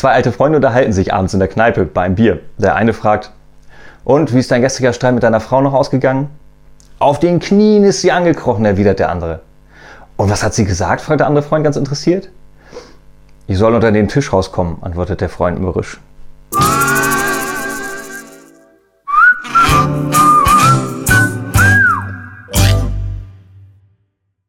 Zwei alte Freunde unterhalten sich abends in der Kneipe beim Bier. Der eine fragt, und wie ist dein gestriger Streit mit deiner Frau noch ausgegangen? Auf den Knien ist sie angekrochen, erwidert der andere. Und was hat sie gesagt? fragt der andere Freund ganz interessiert. Ich soll unter den Tisch rauskommen, antwortet der Freund mürrisch.